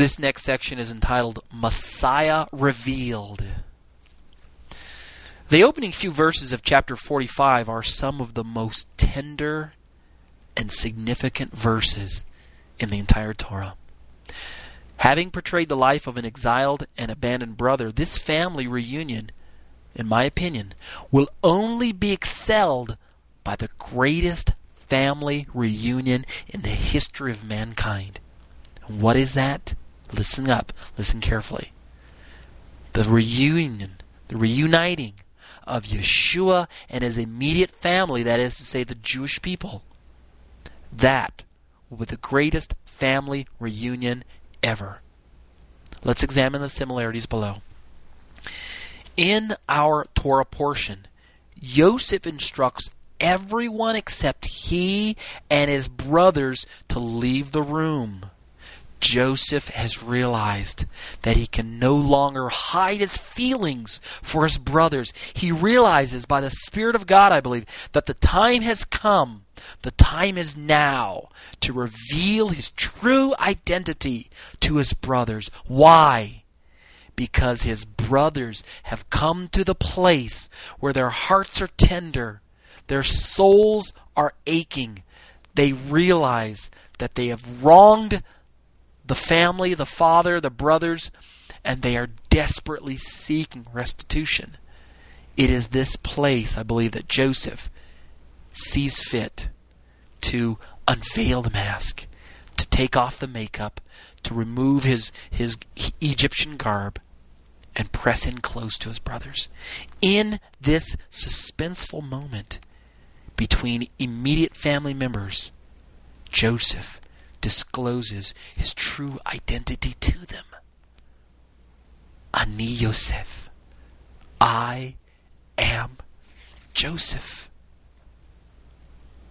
This next section is entitled Messiah Revealed. The opening few verses of chapter 45 are some of the most tender and significant verses in the entire Torah. Having portrayed the life of an exiled and abandoned brother, this family reunion, in my opinion, will only be excelled by the greatest family reunion in the history of mankind. What is that? Listen up, listen carefully. The reunion, the reuniting of Yeshua and his immediate family, that is to say, the Jewish people. That will be the greatest family reunion ever. Let's examine the similarities below. In our Torah portion, Yosef instructs everyone except he and his brothers to leave the room. Joseph has realized that he can no longer hide his feelings for his brothers. He realizes by the Spirit of God, I believe, that the time has come, the time is now to reveal his true identity to his brothers. Why? Because his brothers have come to the place where their hearts are tender, their souls are aching. They realize that they have wronged the family, the father, the brothers, and they are desperately seeking restitution. It is this place, I believe, that Joseph sees fit to unveil the mask, to take off the makeup, to remove his, his Egyptian garb, and press in close to his brothers. In this suspenseful moment between immediate family members, Joseph discloses his true identity to them. Ani Yosef. I am Joseph.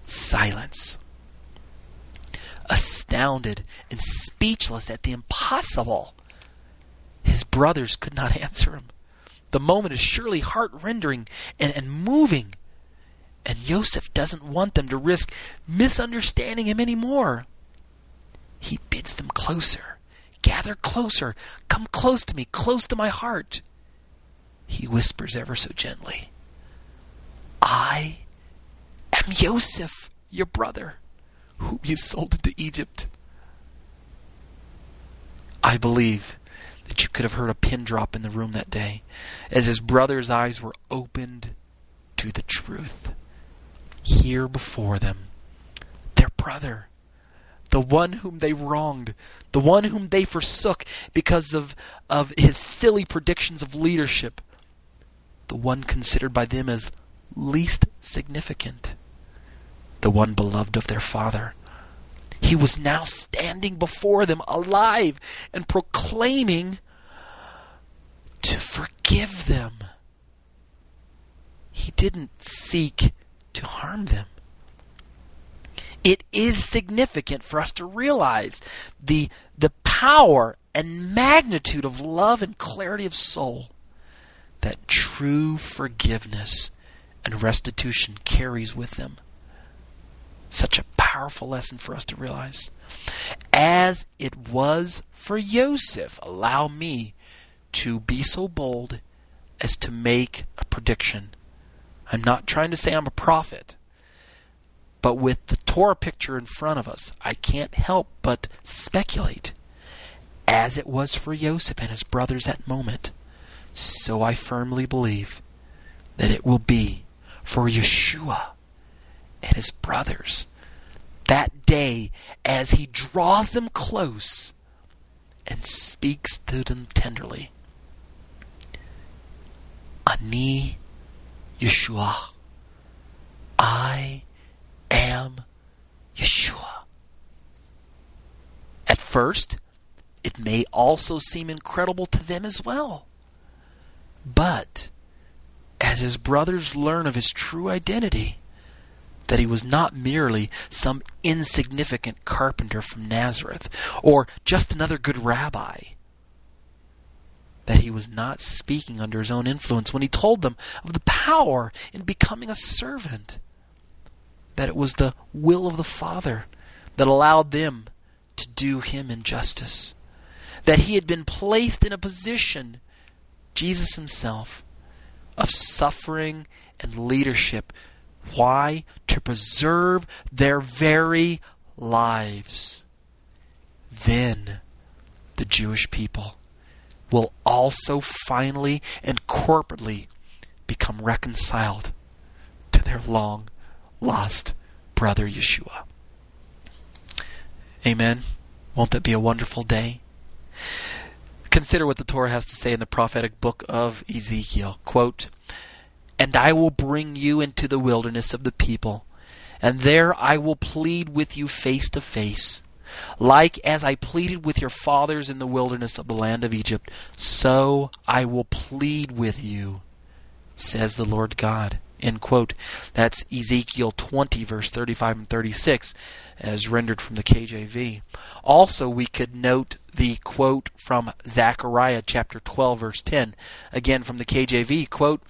Silence. Astounded and speechless at the impossible, his brothers could not answer him. The moment is surely heart rendering and, and moving. And Yosef doesn't want them to risk misunderstanding him any more. He bids them closer. Gather closer. Come close to me, close to my heart. He whispers ever so gently, I am Yosef, your brother, whom you sold into Egypt. I believe that you could have heard a pin drop in the room that day as his brother's eyes were opened to the truth. Here before them, their brother the one whom they wronged, the one whom they forsook because of, of his silly predictions of leadership, the one considered by them as least significant, the one beloved of their father. He was now standing before them alive and proclaiming to forgive them. He didn't seek to harm them it is significant for us to realize the, the power and magnitude of love and clarity of soul that true forgiveness and restitution carries with them. Such a powerful lesson for us to realize. As it was for Yosef, allow me to be so bold as to make a prediction. I'm not trying to say I'm a prophet. But with the Torah picture in front of us, I can't help but speculate. As it was for Yosef and his brothers that moment, so I firmly believe that it will be for Yeshua and his brothers that day as he draws them close and speaks to them tenderly. Ani Yeshua. I am Yeshua. At first, it may also seem incredible to them as well. But as his brothers learn of his true identity, that he was not merely some insignificant carpenter from Nazareth or just another good rabbi, that he was not speaking under his own influence when he told them of the power in becoming a servant that it was the will of the Father that allowed them to do him injustice. that he had been placed in a position, Jesus himself, of suffering and leadership. Why? To preserve their very lives. Then the Jewish people will also finally and corporately become reconciled to their long lost brother Yeshua. Amen. Won't that be a wonderful day? Consider what the Torah has to say in the prophetic book of Ezekiel. Quote, And I will bring you into the wilderness of the people, and there I will plead with you face to face. Like as I pleaded with your fathers in the wilderness of the land of Egypt, so I will plead with you, says the Lord God. End quote. That's Ezekiel 20, verse 35 and 36, as rendered from the KJV. Also, we could note the quote from Zechariah chapter 12, verse 10, again from the KJV, quote,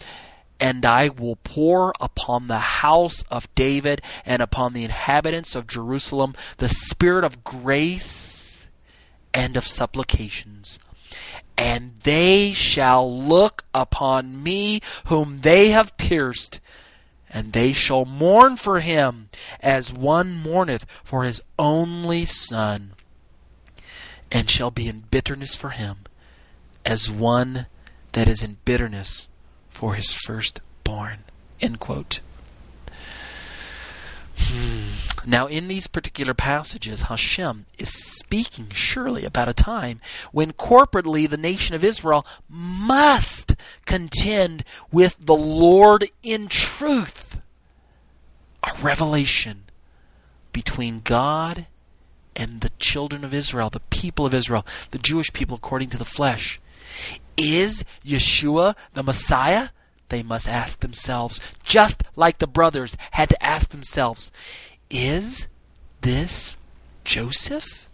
and I will pour upon the house of David and upon the inhabitants of Jerusalem the spirit of grace and of supplications and they shall look upon me whom they have pierced, and they shall mourn for him as one mourneth for his only son, and shall be in bitterness for him as one that is in bitterness for his firstborn. End quote. Hmm. Now, in these particular passages, Hashem is speaking surely about a time when corporately the nation of Israel must contend with the Lord in truth. A revelation between God and the children of Israel, the people of Israel, the Jewish people according to the flesh. Is Yeshua the Messiah? they must ask themselves, just like the brothers had to ask themselves, is this Joseph?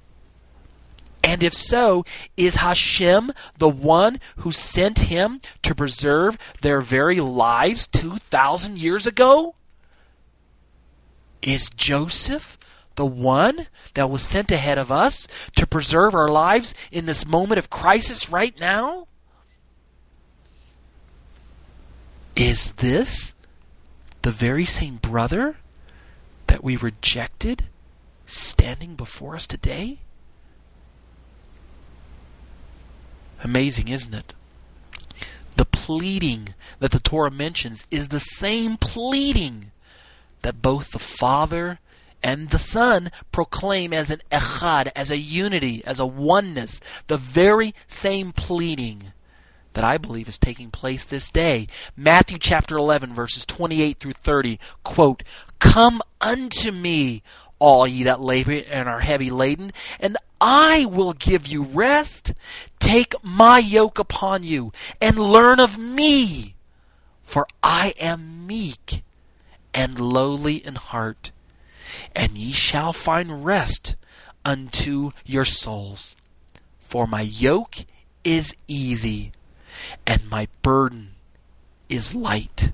And if so, is Hashem the one who sent him to preserve their very lives 2,000 years ago? Is Joseph the one that was sent ahead of us to preserve our lives in this moment of crisis right now? Is this the very same brother that we rejected standing before us today? Amazing, isn't it? The pleading that the Torah mentions is the same pleading that both the Father and the Son proclaim as an echad, as a unity, as a oneness. The very same pleading that I believe is taking place this day. Matthew chapter 11, verses 28 through 30, quote, Come unto me, all ye that labor and are heavy laden, and I will give you rest. Take my yoke upon you, and learn of me, for I am meek and lowly in heart, and ye shall find rest unto your souls. For my yoke is easy and my burden is light.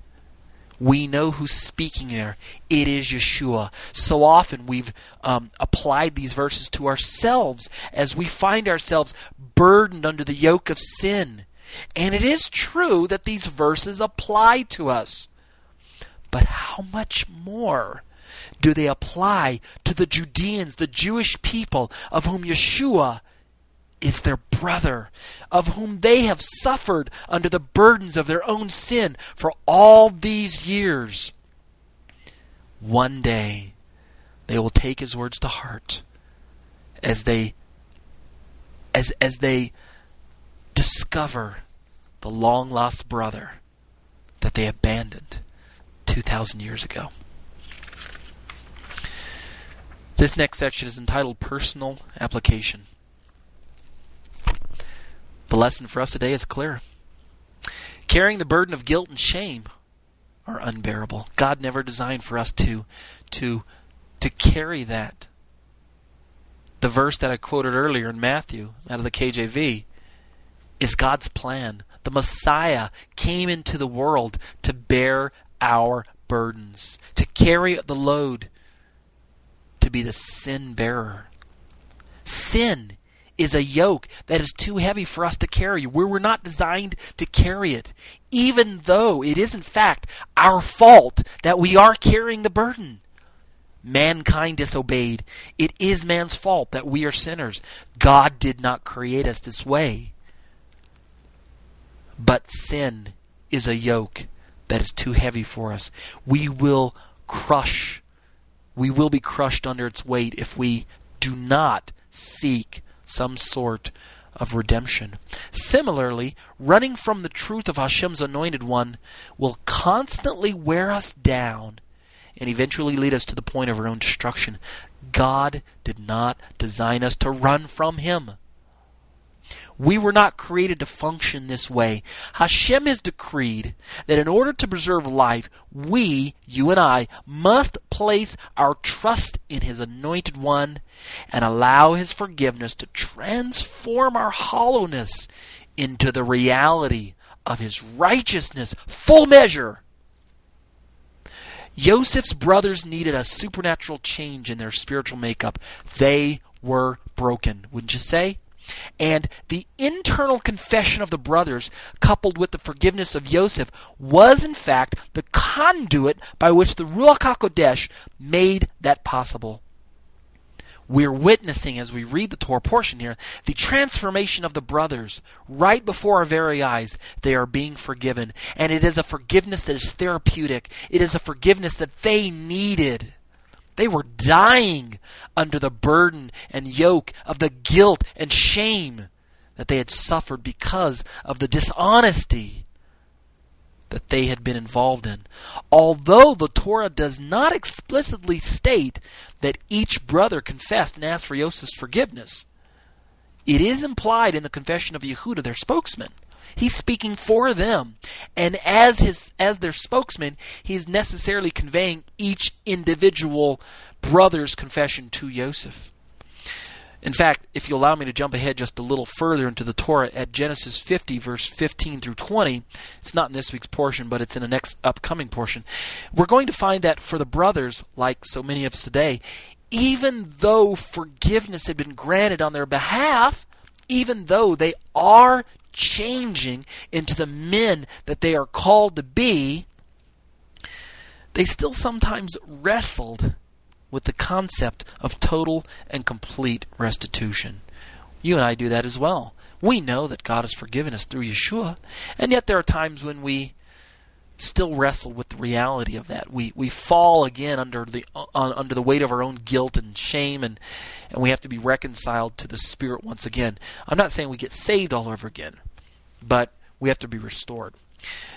We know who's speaking there. It is Yeshua. So often we've um, applied these verses to ourselves as we find ourselves burdened under the yoke of sin. And it is true that these verses apply to us. But how much more do they apply to the Judeans, the Jewish people of whom Yeshua is their brother, of whom they have suffered under the burdens of their own sin for all these years. One day they will take his words to heart as they as as they discover the long lost brother that they abandoned 2000 years ago. This next section is entitled Personal Application. The lesson for us today is clear. Carrying the burden of guilt and shame are unbearable. God never designed for us to to to carry that. The verse that I quoted earlier in Matthew out of the KJV is God's plan. The Messiah came into the world to bear our burdens, to carry the load, to be the sin bearer. Sin is a yoke that is too heavy for us to carry. We were not designed to carry it, even though it is in fact our fault that we are carrying the burden. Mankind disobeyed. It is man's fault that we are sinners. God did not create us this way. But sin is a yoke that is too heavy for us. We will crush. We will be crushed under its weight if we do not seek some sort of redemption. Similarly, running from the truth of Hashem's anointed one will constantly wear us down and eventually lead us to the point of our own destruction. God did not design us to run from Him. We were not created to function this way. Hashem has decreed that in order to preserve life, we, you and I, must place our trust in His anointed one and allow His forgiveness to transform our hollowness into the reality of His righteousness, full measure. Joseph's brothers needed a supernatural change in their spiritual makeup. They were broken, wouldn't you say? And the internal confession of the brothers, coupled with the forgiveness of Joseph, was in fact the conduit by which the Ruach HaKodesh made that possible. We're witnessing, as we read the Torah portion here, the transformation of the brothers. Right before our very eyes, they are being forgiven. And it is a forgiveness that is therapeutic, it is a forgiveness that they needed. They were dying under the burden and yoke of the guilt and shame that they had suffered because of the dishonesty that they had been involved in. Although the Torah does not explicitly state that each brother confessed and asked for Joseph's forgiveness, it is implied in the confession of Yehuda, their spokesman. He's speaking for them. And as his as their spokesman, he's necessarily conveying each individual brother's confession to Joseph. In fact, if you allow me to jump ahead just a little further into the Torah at Genesis 50, verse 15 through 20, it's not in this week's portion, but it's in the next upcoming portion. We're going to find that for the brothers, like so many of us today, even though forgiveness had been granted on their behalf, even though they are changing into the men that they are called to be, they still sometimes wrestled with the concept of total and complete restitution. You and I do that as well. We know that God has forgiven us through Yeshua, and yet there are times when we still wrestle with the reality of that. We we fall again under the uh, under the weight of our own guilt and shame, and and we have to be reconciled to the Spirit once again. I'm not saying we get saved all over again, but we have to be restored.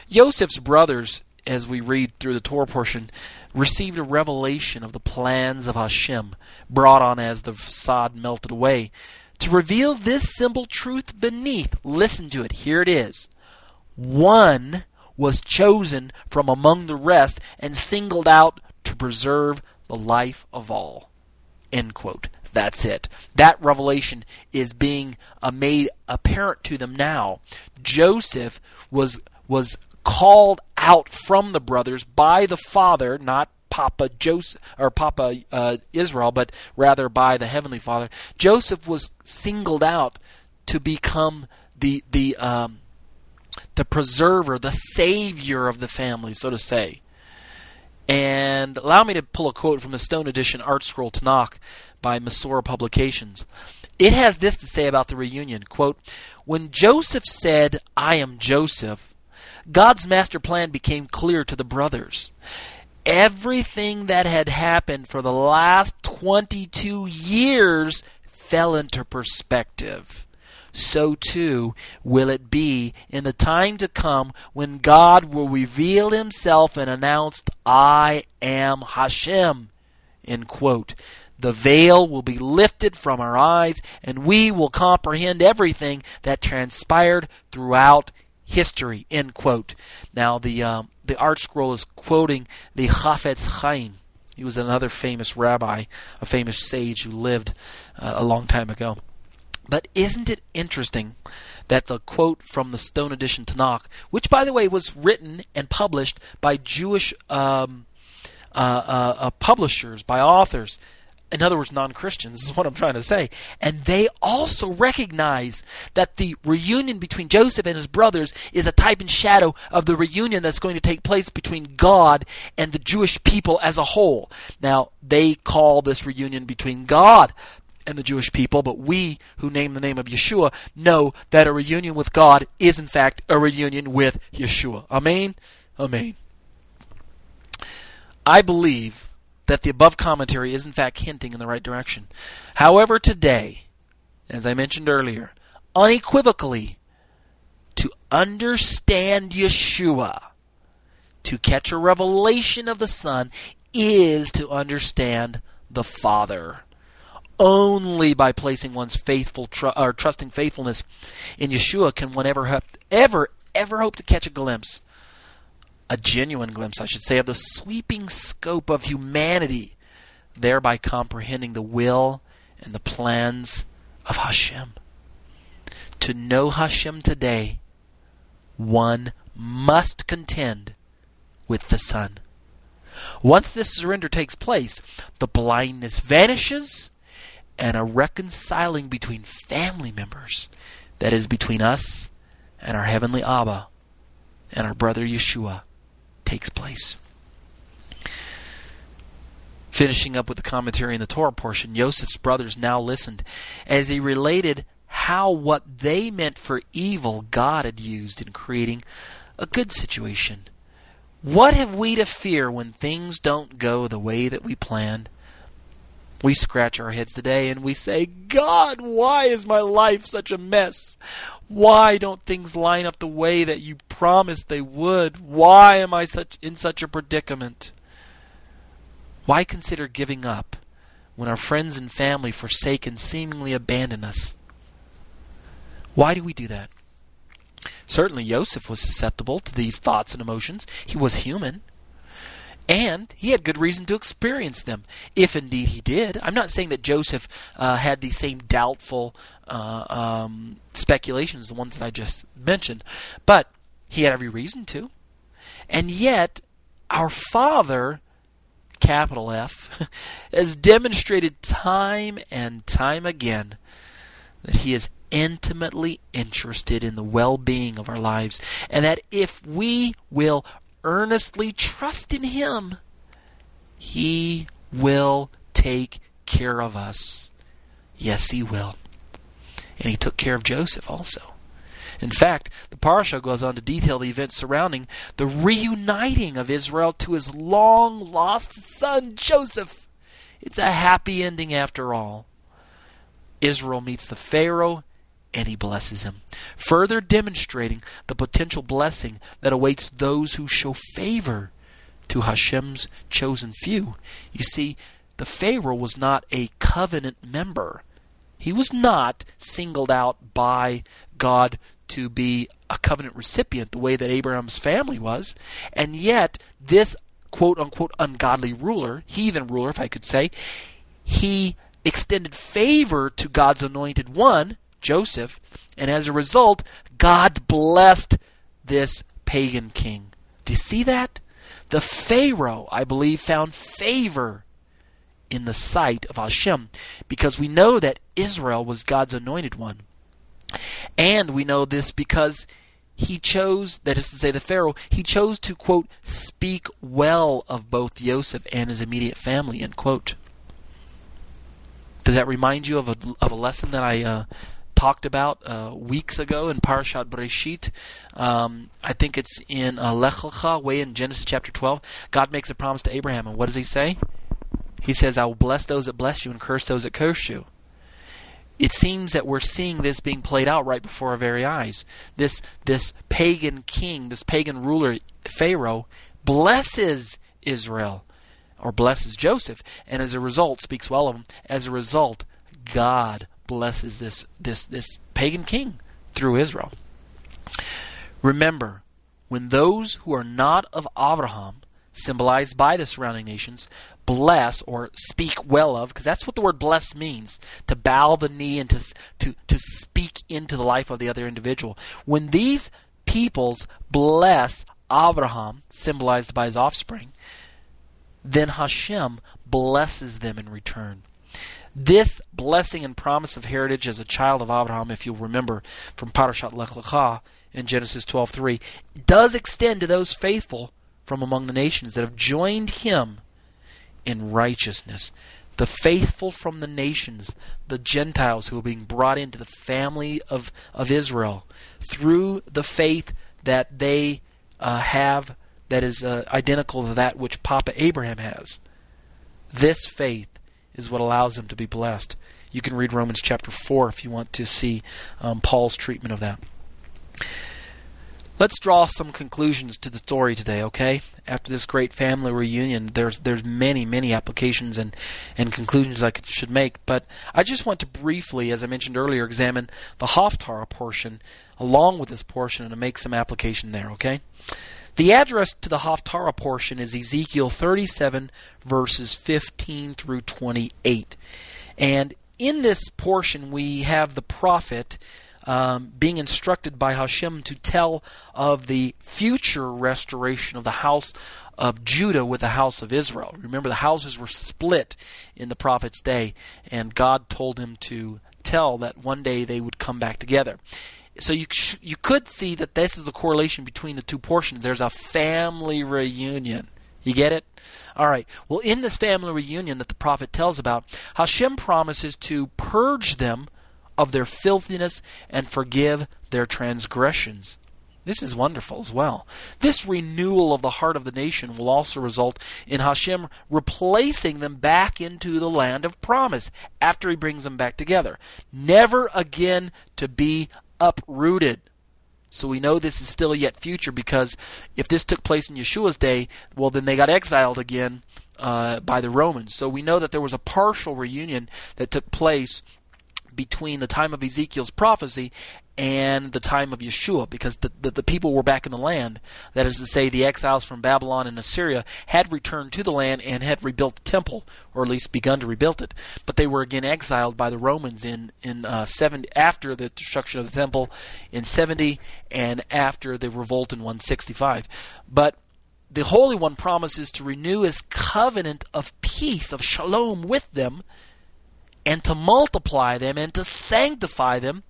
Joseph's brothers, as we read through the Torah portion, received a revelation of the plans of Hashem, brought on as the sod melted away. To reveal this simple truth beneath, listen to it. Here it is. One was chosen from among the rest and singled out to preserve the life of all. End quote. That's it. That revelation is being uh, made apparent to them now. Joseph was was called out from the brothers by the father, not Papa Joseph or Papa uh, Israel, but rather by the heavenly Father. Joseph was singled out to become the the um, the preserver, the savior of the family, so to say. And allow me to pull a quote from the Stone Edition ArtScroll Tanakh by Mesorah Publications. It has this to say about the reunion quote, When Joseph said, I am Joseph, God's master plan became clear to the brothers. Everything that had happened for the last 22 years fell into perspective so too will it be in the time to come when God will reveal himself and announce, I am Hashem. End quote. The veil will be lifted from our eyes, and we will comprehend everything that transpired throughout history. End quote. Now, the um, the ArtScroll is quoting the Chafetz Chaim. He was another famous rabbi, a famous sage who lived uh, a long time ago. But isn't it interesting that the quote from the Stone Edition Tanakh, which by the way was written and published by Jewish um, uh, uh, uh, publishers, by authors, in other words, non Christians, is what I'm trying to say. And they also recognize that the reunion between Joseph and his brothers is a type and shadow of the reunion that's going to take place between God and the Jewish people as a whole. Now, they call this reunion between God and the Jewish people, but we who name the name of Yeshua know that a reunion with God is in fact a reunion with Yeshua. Amen? Amen. I believe that the above commentary is in fact hinting in the right direction. However, today, as I mentioned earlier, unequivocally, to understand Yeshua, to catch a revelation of the Son, is to understand the Father. Only by placing one's faithful tr- or trusting faithfulness in Yeshua can one ever ever ever hope to catch a glimpse a genuine glimpse, I should say, of the sweeping scope of humanity, thereby comprehending the will and the plans of Hashem. To know Hashem today, one must contend with the Son. Once this surrender takes place, the blindness vanishes and a reconciling between family members, that is, between us and our Heavenly Abba and our brother Yeshua, takes place. Finishing up with the commentary in the Torah portion, Joseph's brothers now listened as he related how what they meant for evil God had used in creating a good situation. What have we to fear when things don't go the way that we planned? We scratch our heads today and we say, God, why is my life such a mess? Why don't things line up the way that you promised they would? Why am I such in such a predicament? Why consider giving up when our friends and family forsake and seemingly abandon us? Why do we do that? Certainly Joseph was susceptible to these thoughts and emotions. He was human. And he had good reason to experience them, if indeed he did. I'm not saying that Joseph uh, had the same doubtful uh, um, speculations, the ones that I just mentioned, but he had every reason to. And yet, our Father, capital F, has demonstrated time and time again that he is intimately interested in the well being of our lives, and that if we will earnestly trust in Him, He will take care of us. Yes, He will. And He took care of Joseph also. In fact, the parasha goes on to detail the events surrounding the reuniting of Israel to his long lost son Joseph. It's a happy ending after all. Israel meets the Pharaoh and he blesses him, further demonstrating the potential blessing that awaits those who show favor to Hashem's chosen few. You see, the Pharaoh was not a covenant member. He was not singled out by God to be a covenant recipient the way that Abraham's family was. And yet, this quote unquote ungodly ruler, heathen ruler, if I could say, he extended favor to God's anointed one Joseph, and as a result, God blessed this pagan king. Do you see that? The Pharaoh, I believe, found favor in the sight of Hashem because we know that Israel was God's anointed one. And we know this because he chose, that is to say, the Pharaoh, he chose to, quote, speak well of both Joseph and his immediate family, end quote. Does that remind you of a, of a lesson that I uh, talked about uh, weeks ago in Parashat Bereshit. Um, I think it's in uh, Lech Lecha, way in Genesis chapter 12. God makes a promise to Abraham, and what does he say? He says, I will bless those that bless you and curse those that curse you. It seems that we're seeing this being played out right before our very eyes. This this pagan king, this pagan ruler, Pharaoh, blesses Israel or blesses Joseph, and as a result speaks well of him. As a result, God blesses this this this pagan king through Israel. Remember, when those who are not of Abraham, symbolized by the surrounding nations, bless or speak well of, because that's what the word bless means, to bow the knee and to, to, to speak into the life of the other individual. When these peoples bless Abraham, symbolized by his offspring, then Hashem blesses them in return. This blessing and promise of heritage as a child of Abraham, if you'll remember from Parashat Lech Lecha in Genesis 12:3, does extend to those faithful from among the nations that have joined him in righteousness. The faithful from the nations, the Gentiles who are being brought into the family of, of Israel through the faith that they uh, have that is uh, identical to that which Papa Abraham has. This faith is what allows them to be blessed. You can read Romans chapter 4 if you want to see um, Paul's treatment of that. Let's draw some conclusions to the story today, okay? After this great family reunion, there's there's many many applications and and conclusions I could, should make, but I just want to briefly, as I mentioned earlier, examine the Haftarah portion along with this portion and to make some application there, okay? The address to the Haftarah portion is Ezekiel 37 verses 15 through 28. And in this portion we have the prophet um, being instructed by Hashem to tell of the future restoration of the house of Judah with the house of Israel. Remember, the houses were split in the prophet's day, and God told him to tell that one day they would come back together. So you you could see that this is the correlation between the two portions. There's a family reunion. You get it? All right. Well, in this family reunion that the prophet tells about, Hashem promises to purge them of their filthiness and forgive their transgressions. This is wonderful as well. This renewal of the heart of the nation will also result in Hashem replacing them back into the land of promise after he brings them back together. Never again to be uprooted. So we know this is still yet future because if this took place in Yeshua's day, well, then they got exiled again uh, by the Romans. So we know that there was a partial reunion that took place between the time of Ezekiel's prophecy and the time of Yeshua, because the, the, the, people were back in the land. That is to say, the exiles from Babylon and Assyria had returned to the land and had rebuilt the temple, or at least begun to rebuild it. But they were again exiled by the Romans in in uh, 70, after the destruction of the temple in 70 and after the revolt in 165. But the Holy One promises to renew his covenant of peace, of shalom with them and to multiply them and to sanctify them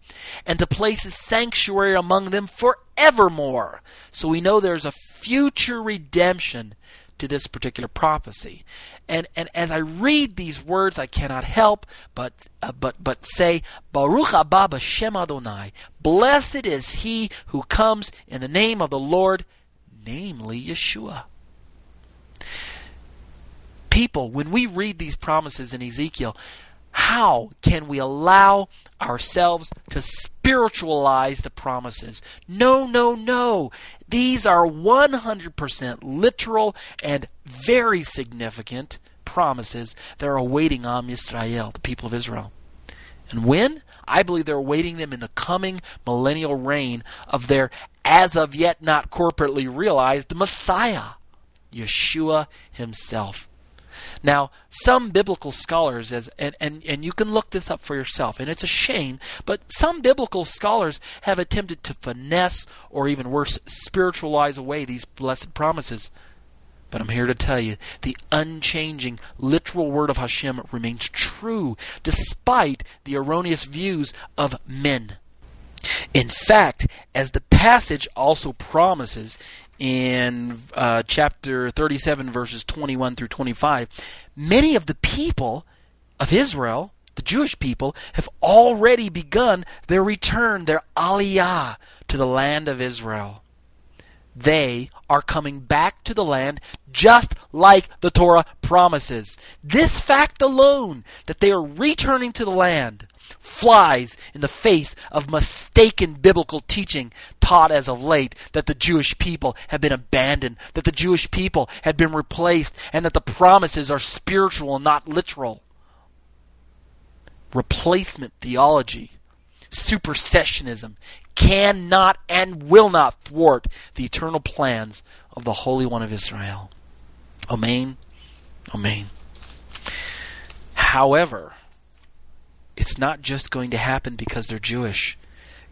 and to place his sanctuary among them forevermore. So we know there's a future redemption to this particular prophecy. And and as I read these words, I cannot help but uh, but but say Baruch haba b'shem Adonai. Blessed is he who comes in the name of the Lord, namely Yeshua. People, when we read these promises in Ezekiel, how can we allow ourselves to spiritualize the promises? No, no, no. These are 100% literal and very significant promises that are awaiting Am Yisrael, the people of Israel. And when? I believe they're awaiting them in the coming millennial reign of their as of yet not corporately realized Messiah, Yeshua himself. Now, some biblical scholars, as and, and, and you can look this up for yourself, and it's a shame, but some biblical scholars have attempted to finesse or even worse, spiritualize away these blessed promises. But I'm here to tell you the unchanging, literal word of Hashem remains true despite the erroneous views of men. In fact, as the passage also promises in uh, chapter 37, verses 21 through 25, many of the people of Israel, the Jewish people, have already begun their return, their aliyah to the land of Israel. They are coming back to the land just like the Torah promises. This fact alone, that they are returning to the land, flies in the face of mistaken biblical teaching taught as of late that the Jewish people have been abandoned, that the Jewish people have been replaced, and that the promises are spiritual and not literal. Replacement theology, supersessionism, cannot and will not thwart the eternal plans of the Holy One of Israel. Amen. Amen. However, it's not just going to happen because they're Jewish.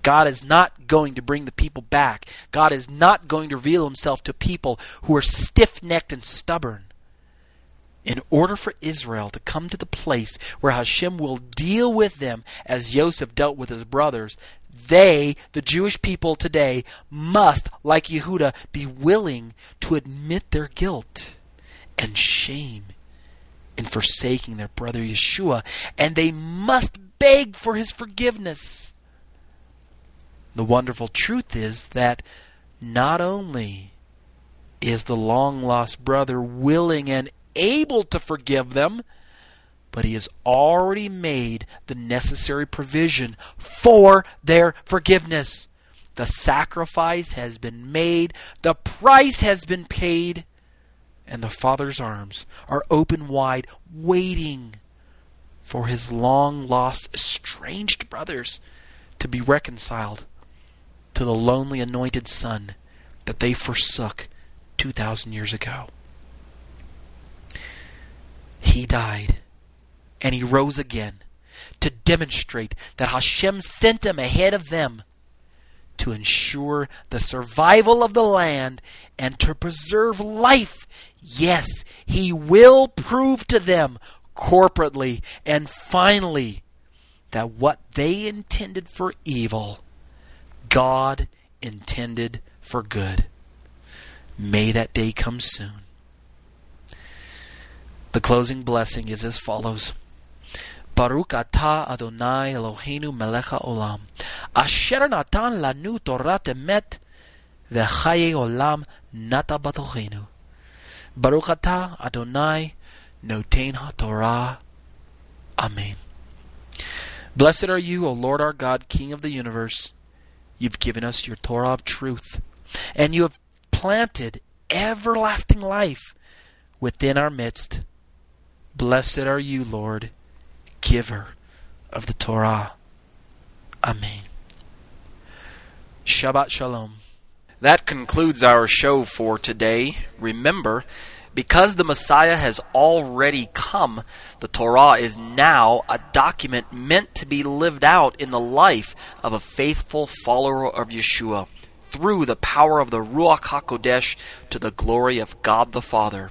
God is not going to bring the people back. God is not going to reveal himself to people who are stiff necked and stubborn. in order for Israel to come to the place where Hashem will deal with them as Joseph dealt with his brothers, they, the Jewish people today, must, like Yehuda, be willing to admit their guilt and shame in forsaking their brother Yeshua, and they must beg for his forgiveness. The wonderful truth is that not only is the long lost brother willing and able to forgive them, but he has already made the necessary provision for their forgiveness. The sacrifice has been made, the price has been paid, and the Father's arms are open wide, waiting for his long lost, estranged brothers to be reconciled to the lonely anointed Son that they forsook 2,000 years ago. He died and he rose again to demonstrate that Hashem sent him ahead of them to ensure the survival of the land and to preserve life. Yes, he will prove to them corporately and finally that what they intended for evil, God intended for good. May that day come soon. The closing blessing is as follows. Baruch atah Adonai Eloheinu melech haolam, asher natan lanu torat emet, v'chaye olam nata batochenu. Baruch atah Adonai noten haTorah. Amen. Blessed are you, O Lord our God, King of the universe. You've given us your Torah of truth, and you have planted everlasting life within our midst. Blessed are you, Lord, giver of the Torah. Amen. Shabbat Shalom. That concludes our show for today. Remember, because the Messiah has already come, the Torah is now a document meant to be lived out in the life of a faithful follower of Yeshua through the power of the Ruach HaKodesh to the glory of God the Father.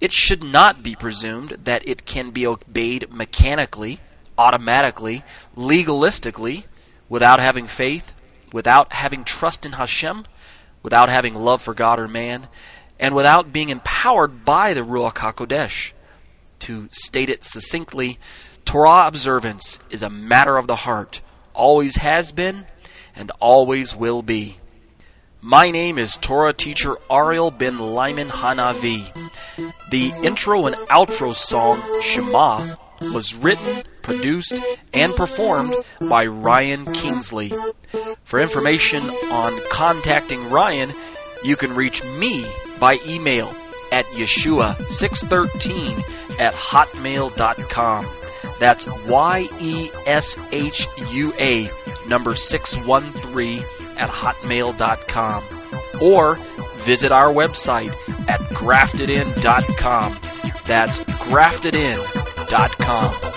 It should not be presumed that it can be obeyed mechanically, automatically, legalistically, without having faith, without having trust in Hashem, without having love for God or man, and without being empowered by the Ruach HaKodesh. To state it succinctly, Torah observance is a matter of the heart, always has been, and always will be. My name is Torah teacher Ariel ben Lyman Hanavi. The intro and outro song Shema was written, produced, and performed by Ryan Kingsley. For information on contacting Ryan, you can reach me by email at Yeshua613 at hotmail.com. That's Y E S H U A number 613 at hotmail.com or visit our website at graftedin.com. That's graftedin.com.